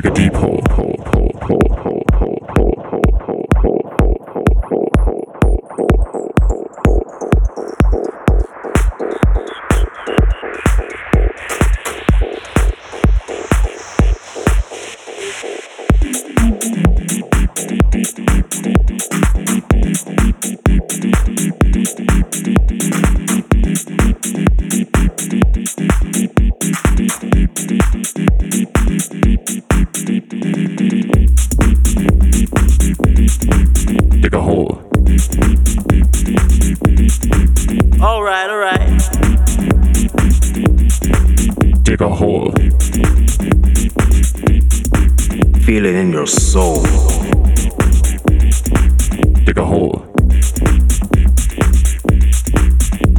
Dig a deep hole, hole, Dig a hole. Feel it in your soul. Dig a hole.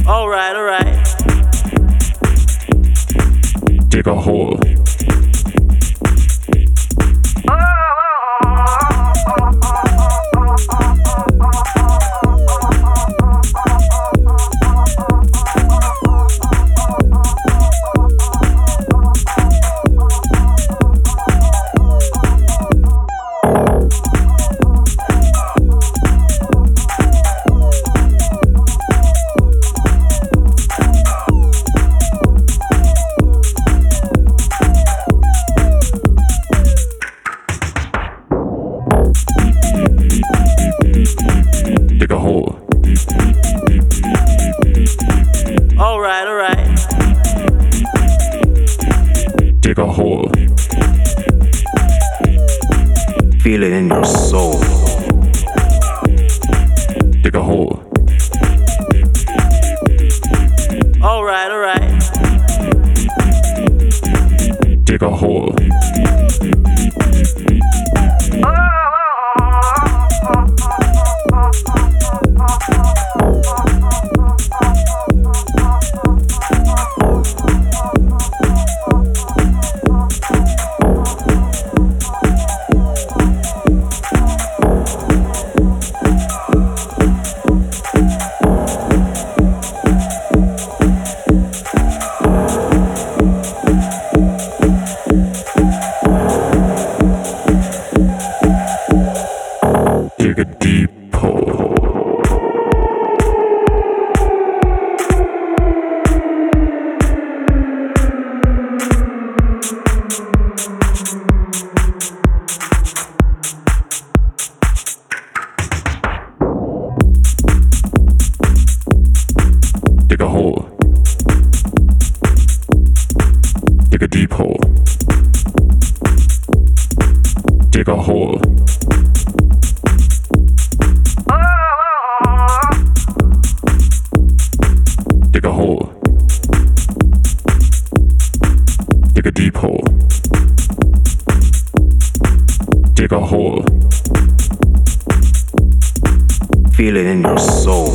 All right, all right. Dig a hole. All right, all right. Dig a hole. Feel it in your soul. Dig a hole. All right, all right. Dig a hole. Deep hole. Dig a hole. Dig a hole. Dig a deep hole. Dig a hole. Feel it in your soul.